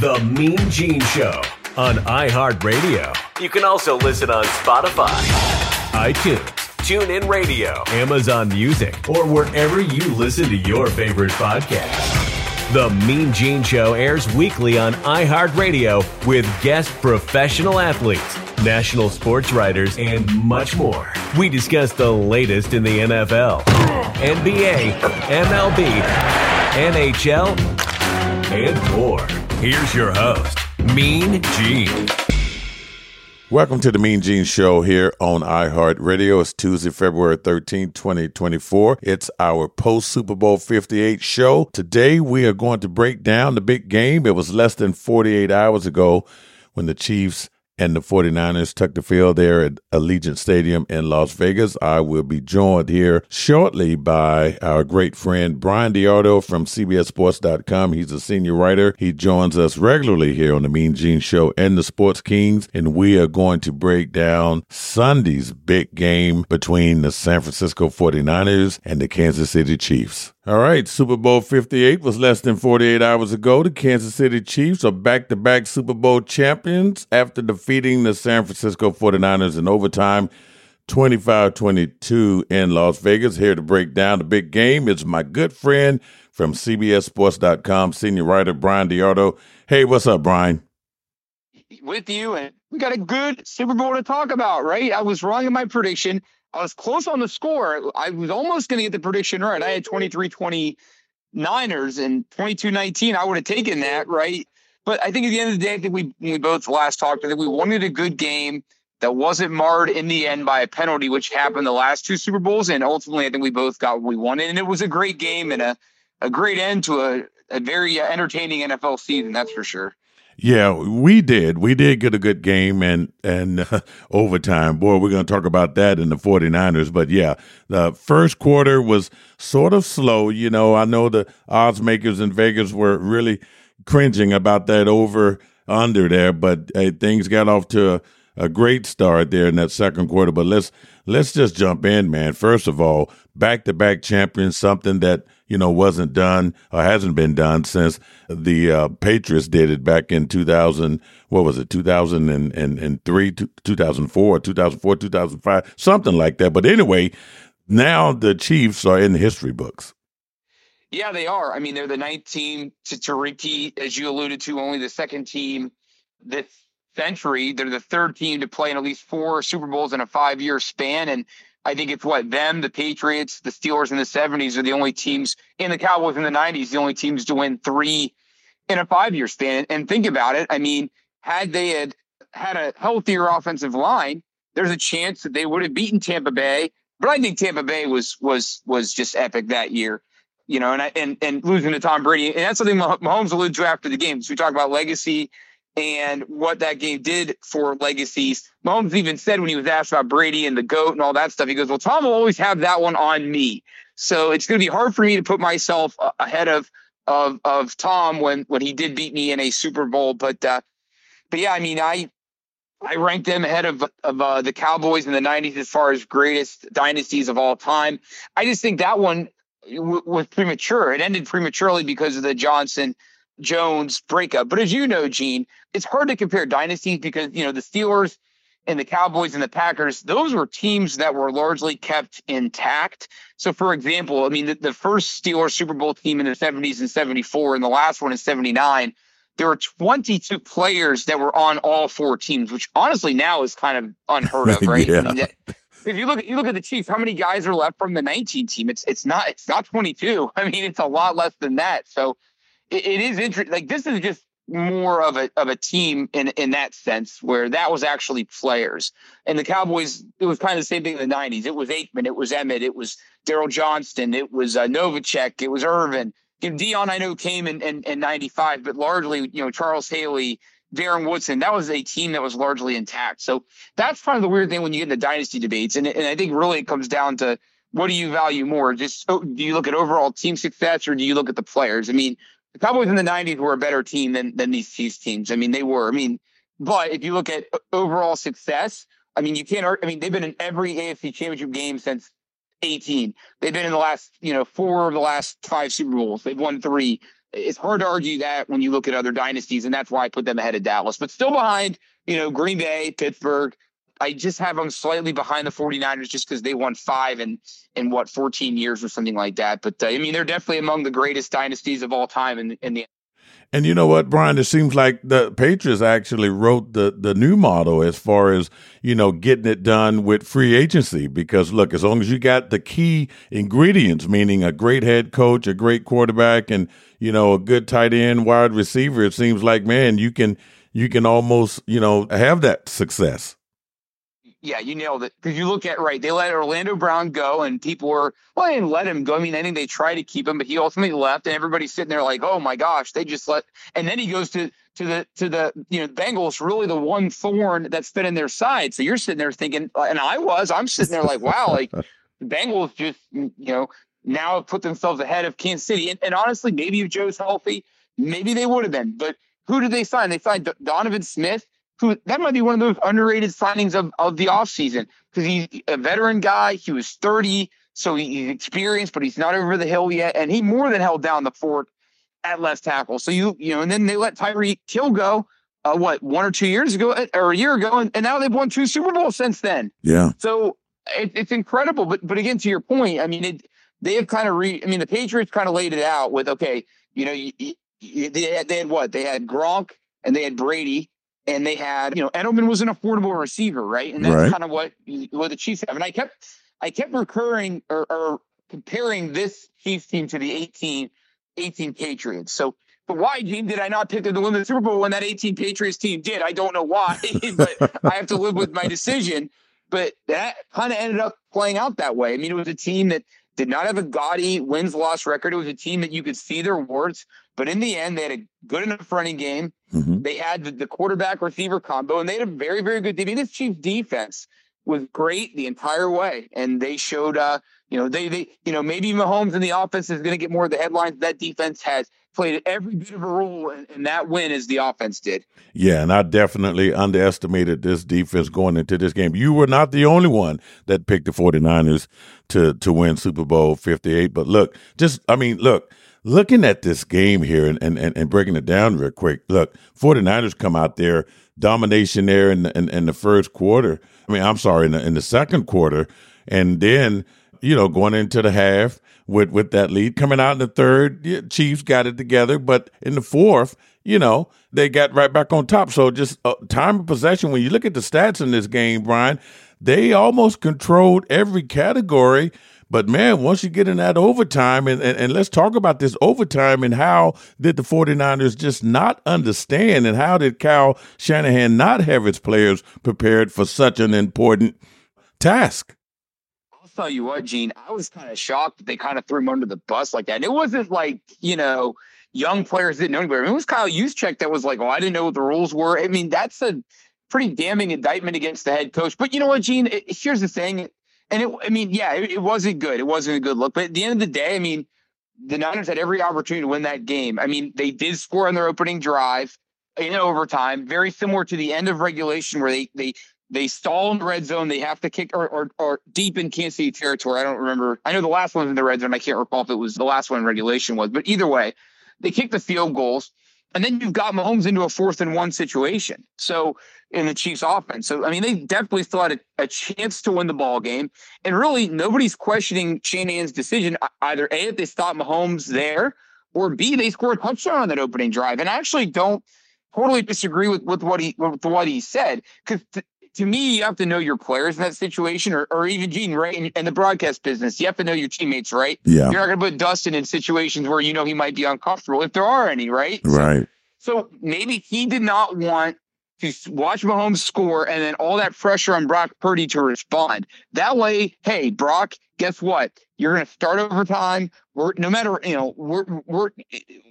The Mean Gene Show on iHeartRadio. You can also listen on Spotify, iTunes, TuneIn Radio, Amazon Music, or wherever you listen to your favorite podcast. The Mean Gene Show airs weekly on iHeartRadio with guest professional athletes, national sports writers, and much more. We discuss the latest in the NFL, NBA, MLB, NHL, and more. Here's your host, Mean Gene. Welcome to the Mean Gene Show here on iHeartRadio. It's Tuesday, February 13, 2024. It's our post Super Bowl 58 show. Today we are going to break down the big game. It was less than 48 hours ago when the Chiefs and the 49ers took the field there at Allegiant Stadium in Las Vegas. I will be joined here shortly by our great friend Brian DeArdo from CBSSports.com. He's a senior writer. He joins us regularly here on the Mean Gene Show and the Sports Kings, and we are going to break down Sunday's big game between the San Francisco 49ers and the Kansas City Chiefs. All right, Super Bowl 58 was less than 48 hours ago. The Kansas City Chiefs are back to back Super Bowl champions after defeating the San Francisco 49ers in overtime 25 22 in Las Vegas. Here to break down the big game is my good friend from CBSSports.com, senior writer Bryan DeArdo. Hey, what's up, Brian? With you, and we got a good Super Bowl to talk about, right? I was wrong in my prediction. I was close on the score. I was almost going to get the prediction right. I had 23 20 Niners and 22 19. I would have taken that, right? But I think at the end of the day, I think we, we both last talked, I think we wanted a good game that wasn't marred in the end by a penalty, which happened the last two Super Bowls. And ultimately, I think we both got what we wanted. And it was a great game and a, a great end to a, a very entertaining NFL season, that's for sure. Yeah, we did. We did get a good game and and uh, overtime. Boy, we're going to talk about that in the 49ers, but yeah, the first quarter was sort of slow, you know. I know the odds makers in Vegas were really cringing about that over under there, but hey, things got off to a, a great start there in that second quarter. But let's let's just jump in, man. First of all, back to back champions, something that you know wasn't done or hasn't been done since the uh, Patriots did it back in 2000. What was it? 2003, 2004, 2004, 2005, something like that. But anyway, now the Chiefs are in the history books. Yeah, they are. I mean, they're the ninth team to, to repeat, as you alluded to, only the second team this century. They're the third team to play in at least four Super Bowls in a five year span. And I think it's what them, the Patriots, the Steelers in the 70s are the only teams, in the Cowboys in the 90s, the only teams to win three in a five year span. And think about it. I mean, had they had had a healthier offensive line, there's a chance that they would have beaten Tampa Bay. But I think Tampa Bay was was was just epic that year, you know, and and and losing to Tom Brady, and that's something Mahomes alluded to after the game. So we talk about legacy and what that game did for legacies. Mahomes even said when he was asked about Brady and the GOAT and all that stuff, he goes, Well, Tom will always have that one on me. So it's going to be hard for me to put myself ahead of of of Tom when when he did beat me in a Super Bowl. But uh, but yeah, I mean, I I ranked them ahead of of uh, the Cowboys in the '90s as far as greatest dynasties of all time. I just think that one w- was premature. It ended prematurely because of the Johnson Jones breakup. But as you know, Gene, it's hard to compare dynasties because, you know, the Steelers and the Cowboys and the Packers, those were teams that were largely kept intact. So, for example, I mean, the, the first Steelers Super Bowl team in the 70s and 74, and the last one in 79, there were 22 players that were on all four teams, which honestly now is kind of unheard of, right? yeah. I mean, if you look at you look at the Chiefs, how many guys are left from the 19 team? It's it's not it's not 22. I mean, it's a lot less than that. So it, it is interesting. Like this is just more of a of a team in in that sense, where that was actually players. And the Cowboys, it was kind of the same thing in the '90s. It was Aikman, it was Emmitt, it was Daryl Johnston, it was uh, Novacek, it was Irvin. You know, Deion, I know came in in '95, but largely, you know, Charles Haley. Darren Woodson, that was a team that was largely intact. So that's kind of the weird thing when you get into dynasty debates. And, and I think really it comes down to what do you value more? Just oh, do you look at overall team success or do you look at the players? I mean, the Cowboys in the 90s were a better team than, than these Chiefs teams. I mean, they were. I mean, but if you look at overall success, I mean, you can't, I mean, they've been in every AFC championship game since 18. They've been in the last, you know, four of the last five Super Bowls. They've won three. It's hard to argue that when you look at other dynasties, and that's why I put them ahead of Dallas, but still behind, you know, Green Bay, Pittsburgh. I just have them slightly behind the 49ers just because they won five in, in what, 14 years or something like that. But uh, I mean, they're definitely among the greatest dynasties of all time in, in the and you know what, Brian? It seems like the Patriots actually wrote the the new model as far as you know getting it done with free agency. Because look, as long as you got the key ingredients, meaning a great head coach, a great quarterback, and you know a good tight end, wide receiver, it seems like man, you can you can almost you know have that success yeah, you nailed it. Because you look at right, they let Orlando Brown go, and people were well, they didn't let him go. I mean, I think they tried to keep him, but he ultimately left, and everybody's sitting there like, oh my gosh, they just let. And then he goes to to the to the you know Bengals, really the one thorn that's been in their side. So you're sitting there thinking, and I was, I'm sitting there like, wow, like the Bengals just you know now have put themselves ahead of Kansas City. And, and honestly, maybe if Joe's healthy, maybe they would have been. But who did they sign? They signed Donovan Smith who that might be one of those underrated signings of, of the offseason because he's a veteran guy. He was 30, so he's experienced, but he's not over the hill yet. And he more than held down the fort at left tackle. So you, you know, and then they let Tyreek Hill go, uh, what, one or two years ago uh, or a year ago. And, and now they've won two Super Bowls since then. Yeah. So it, it's incredible. But, but again, to your point, I mean, it, they have kind of re, I mean, the Patriots kind of laid it out with, okay, you know, you, you, they had, they had what? They had Gronk and they had Brady and they had, you know, Edelman was an affordable receiver, right? And that's right. kind of what what the Chiefs have. And I kept I kept recurring or, or comparing this Chiefs team to the 18, 18 Patriots. So but why, Gene, did I not pick them to win the Super Bowl when that 18 Patriots team did? I don't know why, but I have to live with my decision. But that kind of ended up playing out that way. I mean, it was a team that did not have a gaudy wins loss record. It was a team that you could see their warts, but in the end, they had a good enough running game. Mm-hmm. They had the, the, quarterback receiver combo, and they had a very, very good team. This Chiefs defense was great the entire way, and they showed, uh, you know, they, they, you know, maybe Mahomes in the offense is going to get more of the headlines. That defense has played every bit of a role in, that win as the offense did. Yeah, and I definitely underestimated this defense going into this game. You were not the only one that picked the 49ers to to win Super Bowl 58, but look, just I mean, look, looking at this game here and, and, and breaking it down real quick, look, 49ers come out there, domination there in the, in, in the first quarter. I mean, I'm sorry, in the, in the second quarter. And then, you know, going into the half with, with that lead coming out in the third, yeah, Chiefs got it together. But in the fourth, you know, they got right back on top. So just uh, time of possession, when you look at the stats in this game, Brian, they almost controlled every category but man, once you get in that overtime, and, and, and, let's talk about this overtime and how did the 49ers just not understand and how did Kyle Shanahan not have his players prepared for such an important task? I'll tell you what, Gene, I was kind of shocked that they kind of threw him under the bus like that. And it wasn't like, you know, young players didn't know anybody. I mean, it was Kyle Juszczyk that was like, oh, I didn't know what the rules were. I mean, that's a pretty damning indictment against the head coach. But you know what, Gene? It, here's the thing and it, I mean, yeah, it, it, wasn't good. It wasn't a good look. But at the end of the day, I mean, the Niners had every opportunity to win that game. I mean, they did score on their opening drive in overtime, very similar to the end of regulation where they they they stall in the red zone. They have to kick or, or, or deep in Kansas City territory. I don't remember. I know the last one was in the red zone. I can't recall if it was the last one in regulation was, but either way, they kicked the field goals. And then you've got Mahomes into a fourth and one situation. So in the Chiefs offense. So I mean, they definitely still had a, a chance to win the ball game. And really nobody's questioning Shanahan's decision. Either A, if they stop Mahomes there, or B, they scored a touchdown on that opening drive. And I actually don't totally disagree with, with what he with what he said. Because to me, you have to know your players in that situation, or, or even Gene, right? In, in, the broadcast business, you have to know your teammates, right? Yeah. You're not going to put Dustin in situations where you know he might be uncomfortable, if there are any, right? Right. So, so maybe he did not want to watch Mahomes score and then all that pressure on Brock Purdy to respond. That way, hey, Brock, guess what? You're going to start overtime. We're no matter you know we're we're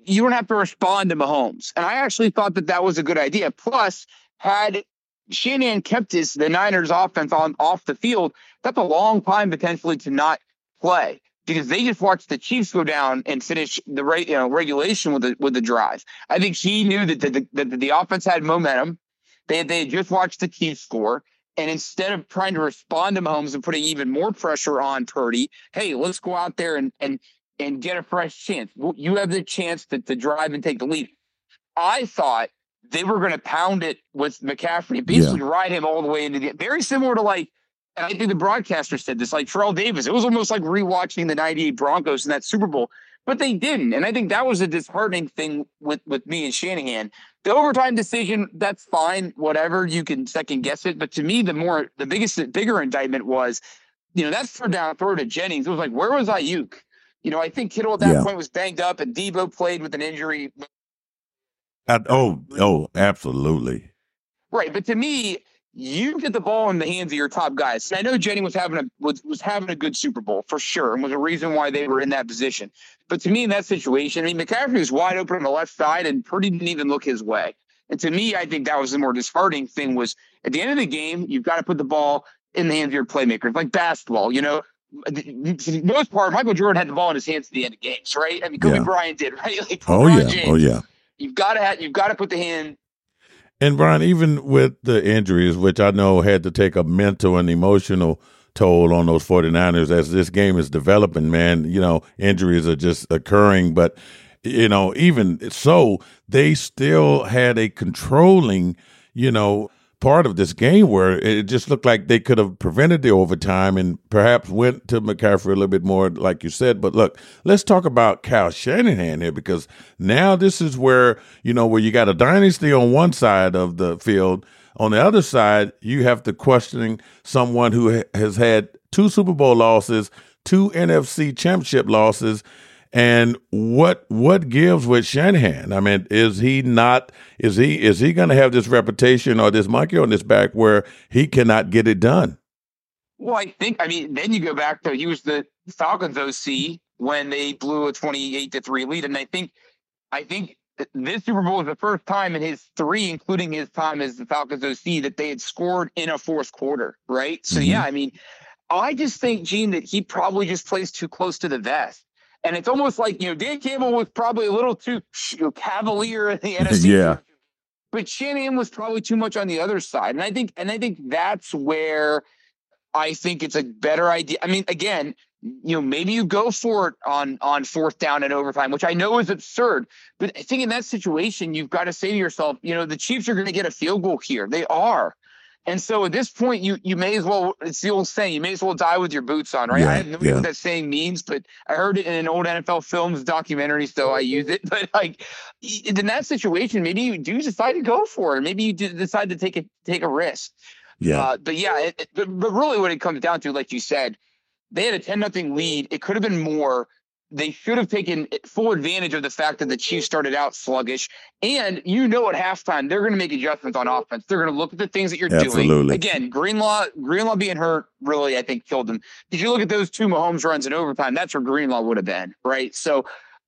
you don't have to respond to Mahomes. And I actually thought that that was a good idea. Plus, had Shanahan kept his the Niners offense on off the field, that's a long time potentially to not play because they just watched the Chiefs go down and finish the you know, regulation with the with the drive. I think he knew that the, the, that the offense had momentum. They they had just watched the Chiefs score. And instead of trying to respond to Mahomes and putting even more pressure on Purdy, hey, let's go out there and and and get a fresh chance. You have the chance to, to drive and take the lead. I thought they were going to pound it with McCaffrey, basically yeah. ride him all the way into the very similar to like, and I think the broadcaster said this, like Terrell Davis. It was almost like rewatching the 98 Broncos in that Super Bowl, but they didn't. And I think that was a disheartening thing with, with me and Shanahan. The overtime decision, that's fine, whatever. You can second guess it. But to me, the more, the biggest, bigger indictment was, you know, that's third down throw to Jennings. It was like, where was Aiyuk? You know, I think Kittle at that yeah. point was banged up and Deebo played with an injury oh, oh, absolutely. Right, but to me, you get the ball in the hands of your top guys. And I know Jenny was having a was, was having a good Super Bowl for sure, and was a reason why they were in that position. But to me, in that situation, I mean, McCaffrey was wide open on the left side, and Purdy didn't even look his way. And to me, I think that was the more disheartening thing. Was at the end of the game, you've got to put the ball in the hands of your playmakers, like basketball. You know, for the most part, Michael Jordan had the ball in his hands at the end of games, right? I mean, Kobe yeah. Bryant did, right? Like, oh yeah, oh, James, oh yeah You've got to have, you've got to put the hand. And Brian, even with the injuries, which I know had to take a mental and emotional toll on those 49ers as this game is developing, man, you know, injuries are just occurring. But, you know, even so, they still had a controlling, you know, part of this game where it just looked like they could have prevented the overtime and perhaps went to McCaffrey a little bit more, like you said. But look, let's talk about Kyle Shanahan here because now this is where, you know, where you got a dynasty on one side of the field. On the other side, you have to questioning someone who has had two Super Bowl losses, two NFC championship losses, and what what gives with Shanahan? I mean, is he not is he is he going to have this reputation or this monkey on his back where he cannot get it done? Well, I think I mean then you go back to he was the Falcons OC when they blew a twenty eight to three lead, and I think I think this Super Bowl was the first time in his three, including his time as the Falcons OC, that they had scored in a fourth quarter. Right. So mm-hmm. yeah, I mean, I just think Gene that he probably just plays too close to the vest. And it's almost like, you know, Dan Campbell was probably a little too cavalier in the NFC. yeah. But Shanahan was probably too much on the other side. And I think, and I think that's where I think it's a better idea. I mean, again, you know, maybe you go for it on on fourth down and overtime, which I know is absurd. But I think in that situation, you've got to say to yourself, you know, the Chiefs are going to get a field goal here. They are. And so at this point, you you may as well. It's the old saying: you may as well die with your boots on, right? Yeah, I have no idea yeah. what that saying means, but I heard it in an old NFL films documentary, so I use it. But like in that situation, maybe you do decide to go for it. Maybe you decide to take a take a risk. Yeah. Uh, but yeah, it, but, but really, what it comes down to, like you said, they had a ten nothing lead. It could have been more they should have taken full advantage of the fact that the Chiefs started out sluggish. And you know, at halftime, they're going to make adjustments on offense. They're going to look at the things that you're Absolutely. doing. Again, Greenlaw, Greenlaw being hurt really, I think, killed them. Did you look at those two Mahomes runs in overtime? That's where Greenlaw would have been, right? So,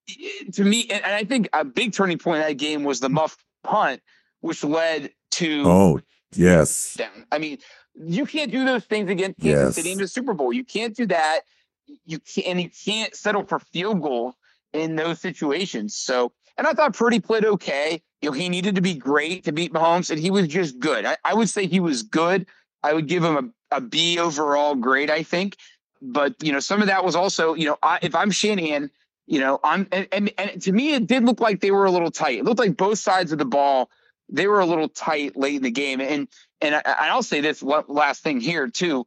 eh, to me, and, I think a big turning point in that game was the muff punt, which led to oh yes, down. I mean, you can't do those things against Kansas yes. City in the Super Bowl. You can't do that you can't and you can't settle for field goal in those situations. So, and I thought Purdy played okay. You know, he needed to be great to beat Mahomes, and he was just good. I, I would say he was good. I would give him a, a B overall grade, I think. But you know, some of that was also, you know, I, if I'm Shanahan, you know, I'm and, and and to me, it did look like they were a little tight. It looked like both sides of the ball they were a little tight late in the game. And and I, I'll say this last thing here too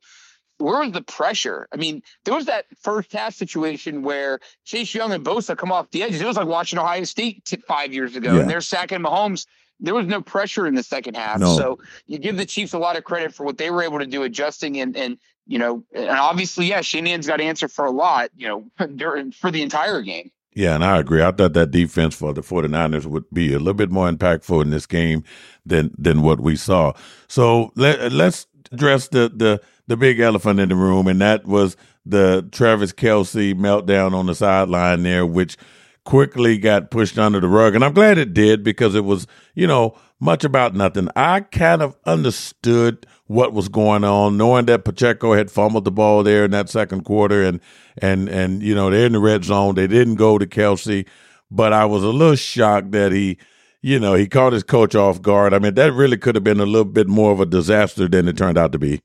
where was the pressure? I mean, there was that first half situation where Chase Young and Bosa come off the edges. It was like watching Ohio State t- five years ago, yeah. and they're sacking Mahomes. There was no pressure in the second half. No. So you give the Chiefs a lot of credit for what they were able to do adjusting and and you know, and obviously, yeah, Shanahan's got to answer for a lot, you know, during for the entire game. Yeah, and I agree. I thought that defense for the 49ers would be a little bit more impactful in this game than than what we saw. So let, let's address the the the big elephant in the room, and that was the Travis Kelce meltdown on the sideline there, which quickly got pushed under the rug. And I'm glad it did because it was, you know, much about nothing. I kind of understood what was going on, knowing that Pacheco had fumbled the ball there in that second quarter, and and and you know they're in the red zone. They didn't go to Kelce, but I was a little shocked that he, you know, he caught his coach off guard. I mean, that really could have been a little bit more of a disaster than it turned out to be.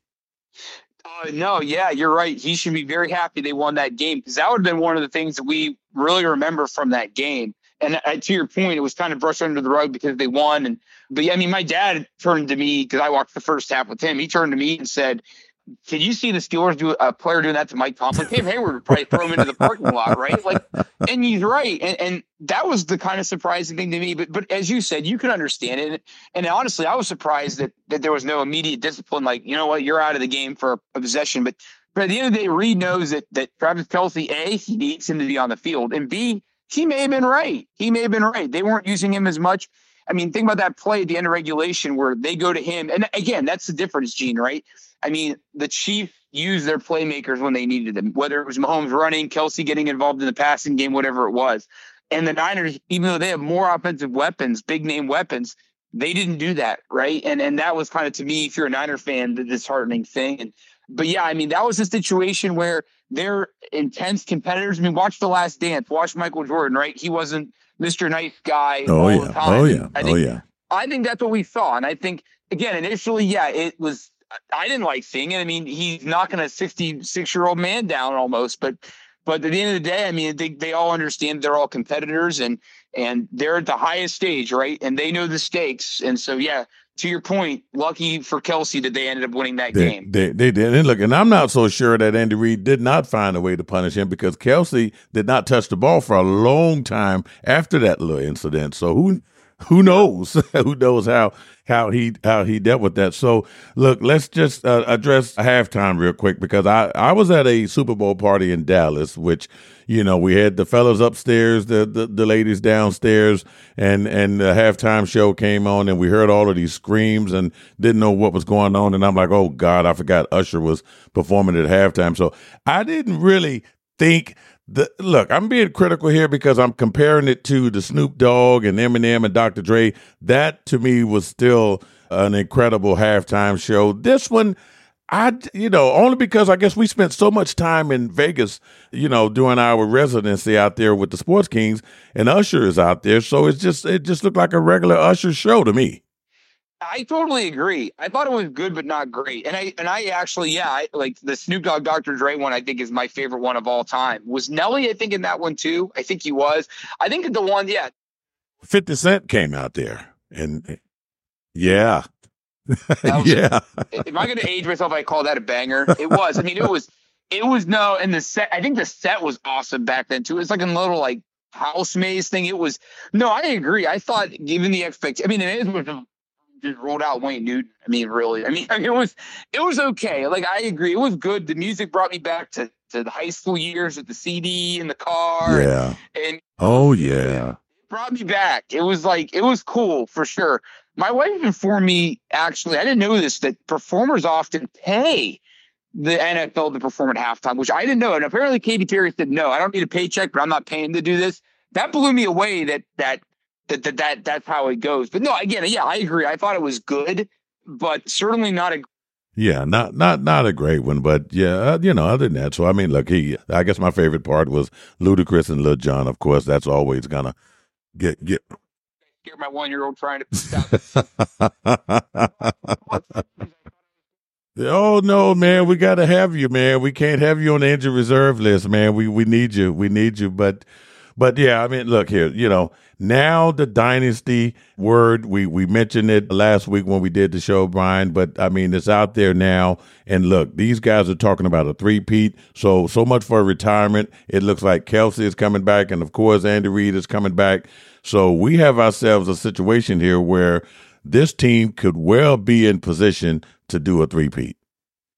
Uh, no, yeah, you're right. He should be very happy they won that game because that would have been one of the things that we really remember from that game. And uh, to your point, it was kind of brushed under the rug because they won. And but yeah, I mean, my dad turned to me because I watched the first half with him. He turned to me and said, "Can you see the Steelers do a player doing that to Mike Tomlin? Cam Heyward would probably throw him into the parking lot, right? Like, and he's right. And, and that was the kind of surprising thing to me. But but as you said, you can understand it. And honestly, I was surprised that that there was no immediate discipline. Like, you know what, you're out of the game for a possession. But but at the end of the day, Reid knows that that Travis Kelce, a he needs him to be on the field, and b he may have been right. He may have been right. They weren't using him as much. I mean, think about that play at the end of regulation where they go to him. And again, that's the difference, Gene, right? I mean, the Chiefs used their playmakers when they needed them, whether it was Mahomes running, Kelce getting involved in the passing game, whatever it was. And the Niners, even though they have more offensive weapons, big name weapons, they didn't do that, right? And and that was kind of to me, if you're a Niner fan, the disheartening thing. And but yeah, I mean, that was a situation where they're intense competitors. I mean, watch The Last Dance, watch Michael Jordan, right? He wasn't Mr. Nice Guy. Oh yeah, oh yeah, I oh, think, oh yeah. I think that's what we saw, and I think again, initially, yeah, it was. I didn't like seeing it. I mean, he's knocking a 66 year old man down almost, but but at the end of the day, I mean, they, they all understand they're all competitors and and they're at the highest stage, right? And they know the stakes. And so, yeah, to your point, lucky for Kelce that they ended up winning that they, game. They, they did. And look, and I'm not so sure that Andy Reid did not find a way to punish him because Kelce did not touch the ball for a long time after that little incident. So who who knows? who knows how how he how he dealt with that? So look, let's just uh, address halftime real quick because I I was at a Super Bowl party in Dallas, which you know we had the fellas upstairs, the the, the ladies downstairs, and and the halftime show came on, and we heard all of these screams and didn't know what was going on, and I'm like, oh God, I forgot Usher was performing at halftime, so I didn't really think the look, I'm being critical here because I'm comparing it to the Snoop Dogg and Eminem and Dr. Dre. That to me was still an incredible halftime show. This one, I you know only because I guess we spent so much time in Vegas, you know, doing our residency out there with the Sports Kings, and Usher is out there, so it's just it just looked like a regular Usher show to me. I totally agree. I thought it was good, but not great. And I and I actually, yeah, I, like the Snoop Dogg Dr. Dre one. I think is my favorite one of all time. Was Nelly? I think in that one too. I think he was. I think the one, yeah. Fifty Cent came out there, and yeah, yeah. Am I going to age myself? I call that a banger. It was. I mean, it was. It was no, and the set. I think the set was awesome back then too. It's like a little like house maze thing. It was. No, I agree. I thought, given the expect, I mean, it is just rolled out Wayne Newton. I mean, really. I mean, I mean, it was it was okay. Like I agree, it was good. The music brought me back to to the high school years with the CD in the car. Yeah. And, and oh yeah, it brought me back. It was like it was cool for sure. My wife informed me actually. I didn't know this that performers often pay the NFL to perform at halftime, which I didn't know. And apparently, Katy Perry said, "No, I don't need a paycheck, but I'm not paying to do this." That blew me away. That that that, that that that's how it goes. But no, again, yeah, I agree. I thought it was good, but certainly not a yeah, not not not a great one, but yeah, uh, you know, other than that. So I mean, look, he. I guess my favorite part was Ludacris and Lil Jon. Of course, that's always gonna get get. Hear my one year old trying to. oh no, man, we got to have you, man. We can't have you on the injured reserve list, man. We we need you. We need you, but but yeah, I mean, look here, you know, now the dynasty word, we, we mentioned it last week when we did the show, Brian, but I mean, it's out there now. And look, these guys are talking about a three-peat. So, so much for retirement. It looks like Kelce is coming back. And of course, Andy Reid is coming back. So we have ourselves a situation here where this team could well be in position to do a three-peat.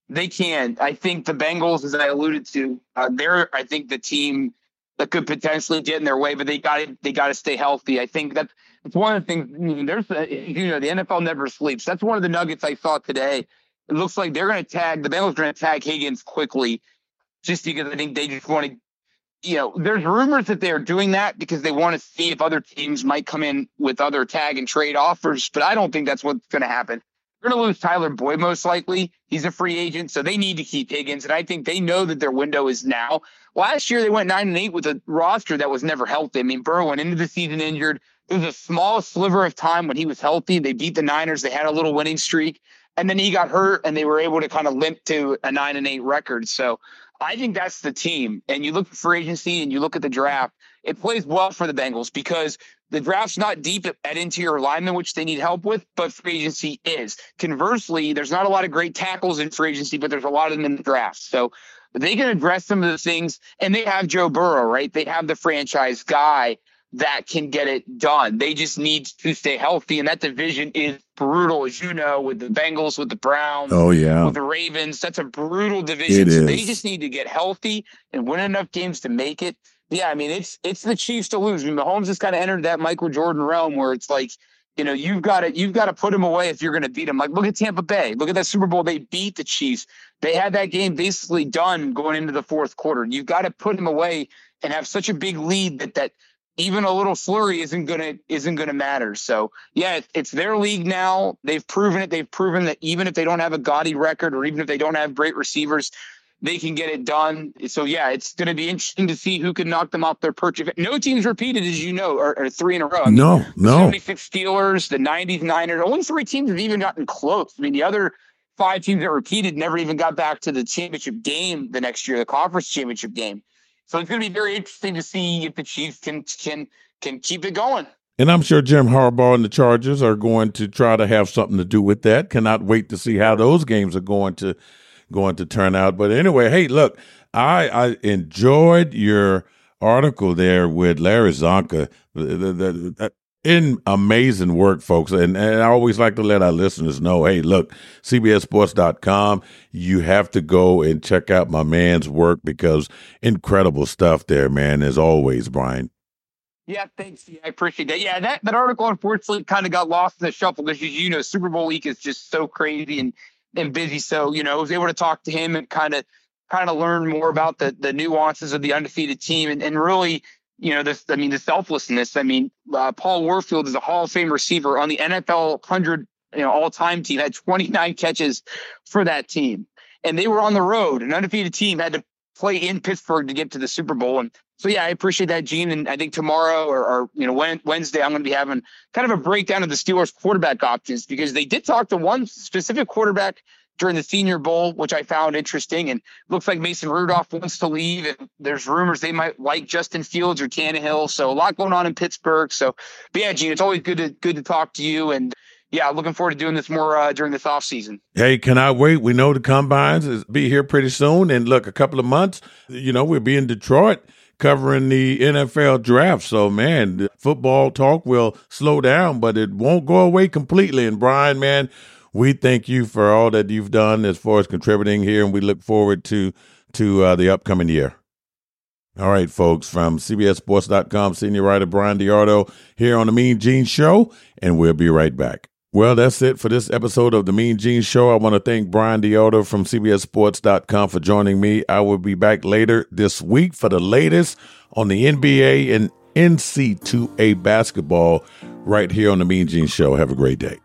They can. I think the Bengals, as I alluded to, uh, they're, I think the team that could potentially get in their way, but they got they got to stay healthy. I think that's it's one of the things. There's uh, you know the NFL never sleeps. That's one of the nuggets I saw today. It looks like they're going to tag the Bengals are going to tag Higgins quickly, just because I think they just want to. You know, there's rumors that they're doing that because they want to see if other teams might come in with other tag and trade offers, but I don't think that's what's going to happen. They're going to lose Tyler Boyd most likely. He's a free agent, so they need to keep Higgins, and I think they know that their window is now. Last year they went nine and eight with a roster that was never healthy. I mean, Burrow went into the season injured. There was a small sliver of time when he was healthy. They beat the Niners. They had a little winning streak. and then he got hurt, and they were able to kind of limp to a nine and eight record. So I think that's the team. And you look for agency, and you look at the draft. It plays well for the Bengals because the draft's not deep at interior alignment, which they need help with, but free agency is. Conversely, there's not a lot of great tackles in free agency, but there's a lot of them in the draft. So they can address some of the things, and they have Joe Burrow, right? They have the franchise guy that can get it done. They just need to stay healthy, and that division is brutal, as you know, with the Bengals, with the Browns, oh yeah, with the Ravens. That's a brutal division. so they just need to get healthy and win enough games to make it. Yeah, I mean it's it's the Chiefs to lose. I mean, Mahomes has kind of entered that Michael Jordan realm where it's like, you know, you've got to you've got to put him away if you're going to beat him. Like, look at Tampa Bay. Look at that Super Bowl. They beat the Chiefs. They had that game basically done going into the fourth quarter. You've got to put him away and have such a big lead that that even a little flurry isn't gonna isn't gonna matter. So yeah, it's their league now. They've proven it. They've proven that even if they don't have a gaudy record or even if they don't have great receivers, they can get it done. So yeah, it's going to be interesting to see who can knock them off their perch. No teams repeated, as you know, are, are three in a row. I mean, no, no. 76 Steelers, the 90s Niners. Only three teams have even gotten close. I mean, the other five teams that repeated never even got back to the championship game the next year, the conference championship game. So it's going to be very interesting to see if the Chiefs can can can keep it going. And I'm sure Jim Harbaugh and the Chargers are going to try to have something to do with that. Cannot wait to see how those games are going to going to turn out. But anyway, hey, look, I I enjoyed your article there with Larry Csonka. The, the, the, in amazing work, folks. And, and I always like to let our listeners know, hey, look, CBSSports.com, you have to go and check out my man's work because incredible stuff there, man, as always, Brian. Yeah, thanks. Yeah, I appreciate that. Yeah, that, that article unfortunately kind of got lost in the shuffle because you know Super Bowl week is just so crazy and and busy. So you know, I was able to talk to him and kind of kind of learn more about the the nuances of the undefeated team and, and really you know, this, I mean, the selflessness. I mean, uh, Paul Warfield is a Hall of Fame receiver on the NFL 100, you know, all time team, had 29 catches for that team. And they were on the road. An undefeated team had to play in Pittsburgh to get to the Super Bowl. And so, yeah, I appreciate that, Gene. And I think tomorrow or, or you know, Wednesday, I'm going to be having kind of a breakdown of the Steelers quarterback options because they did talk to one specific quarterback during the Senior Bowl, which I found interesting. And looks like Mason Rudolph wants to leave. And there's rumors they might like Justin Fields or Tannehill. So a lot going on in Pittsburgh. So, but yeah, Gene, it's always good to good to talk to you. And yeah, looking forward to doing this more uh, during this off season. Hey, cannot wait. We know the combines is be here pretty soon. And look, a couple of months, you know, we'll be in Detroit covering the NFL draft. So, man, football talk will slow down, but it won't go away completely. And Brian, man, we thank you for all that you've done as far as contributing here, and we look forward to to uh, the upcoming year. All right, folks, from CBSSports.com, senior writer Brian DeArdo here on the Mean Gene Show, and we'll be right back. Well, that's it for this episode of the Mean Gene Show. I want to thank Brian DeArdo from CBSSports.com for joining me. I will be back later this week for the latest on the NBA and NC2A basketball right here on the Mean Gene Show. Have a great day.